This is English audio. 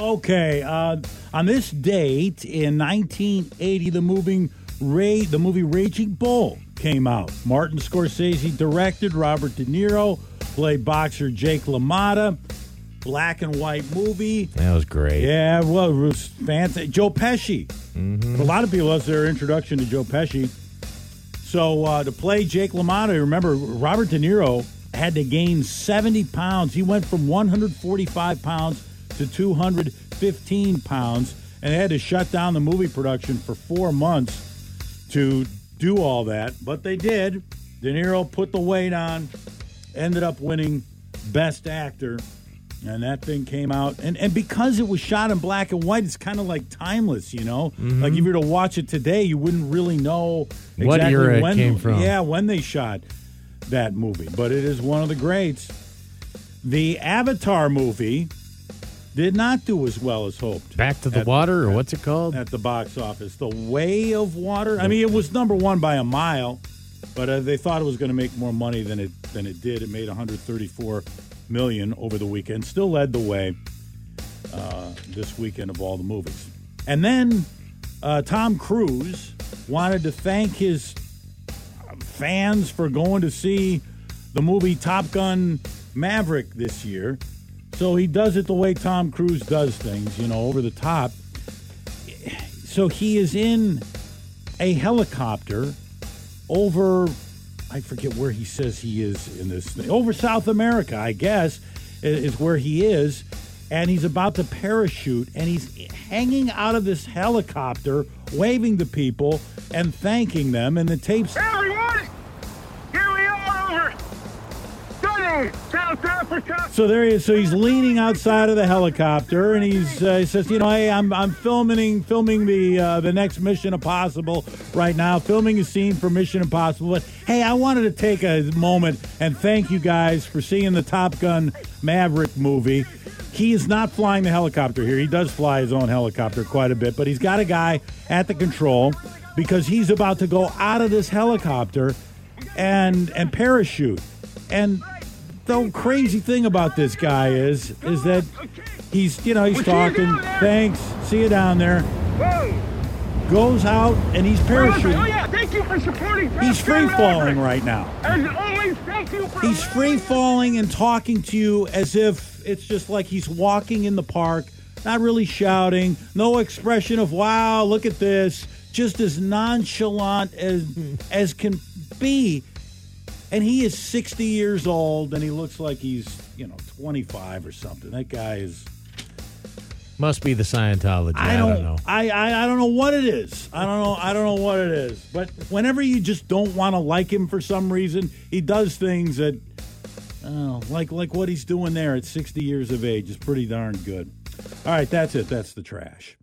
Okay, uh, on this date in 1980, the movie Ray, the movie Raging Bull came out. Martin Scorsese directed. Robert De Niro played boxer Jake LaMotta. Black and white movie. That was great. Yeah, well, it was fancy. Joe Pesci. A lot of people, that's their introduction to Joe Pesci. So uh, to play Jake LaMotta, remember Robert De Niro had to gain 70 pounds. He went from 145 pounds to 215 pounds, and they had to shut down the movie production for four months to do all that. But they did. De Niro put the weight on, ended up winning Best Actor. And that thing came out, and, and because it was shot in black and white, it's kind of like timeless, you know. Like if you were to watch it today, you wouldn't really know Mm-hmm. What exactly era it came from. Yeah, when they shot that movie, but it is one of the greats. The Avatar movie did not do as well as hoped. Back to the At- water, or what's it called? at the box office. The Way of Water. I mean, it was number one by a mile, but uh, they thought it was going to make more money than it than it did. It made 134 million over the weekend. Still led the way uh, this weekend of all the movies. And then uh, Tom Cruise wanted to thank his fans for going to see the movie Top Gun Maverick this year. So he does it the way Tom Cruise does things, you know, over the top. So he is in a helicopter over, I forget where he says he is in this thing, over South America, I guess, is where he is. And he's about to parachute, and he's hanging out of this helicopter, waving to people and thanking them. And the tapes Everyone, So there he is. So he's leaning outside of the helicopter, and he's uh, he says, "You know, hey, I'm I'm filming filming the uh, the next Mission Impossible right now, filming a scene for Mission Impossible. But hey, I wanted to take a moment and thank you guys for seeing the Top Gun Maverick movie." He is not flying the helicopter here. He does fly his own helicopter quite a bit, but he's got a guy at the control because he's about to go out of this helicopter and and parachute. And the crazy thing about this guy is is that he's you know he's We'll see you talking. thanks. See you down there. Goes out and he's Oh parachuting. yeah, thank you for supporting. He's free falling right now. As always, thank you he's free falling and talking to you as if it's just like he's walking in the park not really shouting no expression of wow look at this just as nonchalant as as can be and he is 60 years old and he looks like he's you know 25 or something that guy is Must be the Scientology. I, I don't, don't, know. I, I I don't know what it is. I don't know. I don't know what it is. But whenever you just don't want to like him for some reason, he does things that, oh, like like what he's doing there at 60 years of age is pretty darn good. All right, that's it. That's the trash.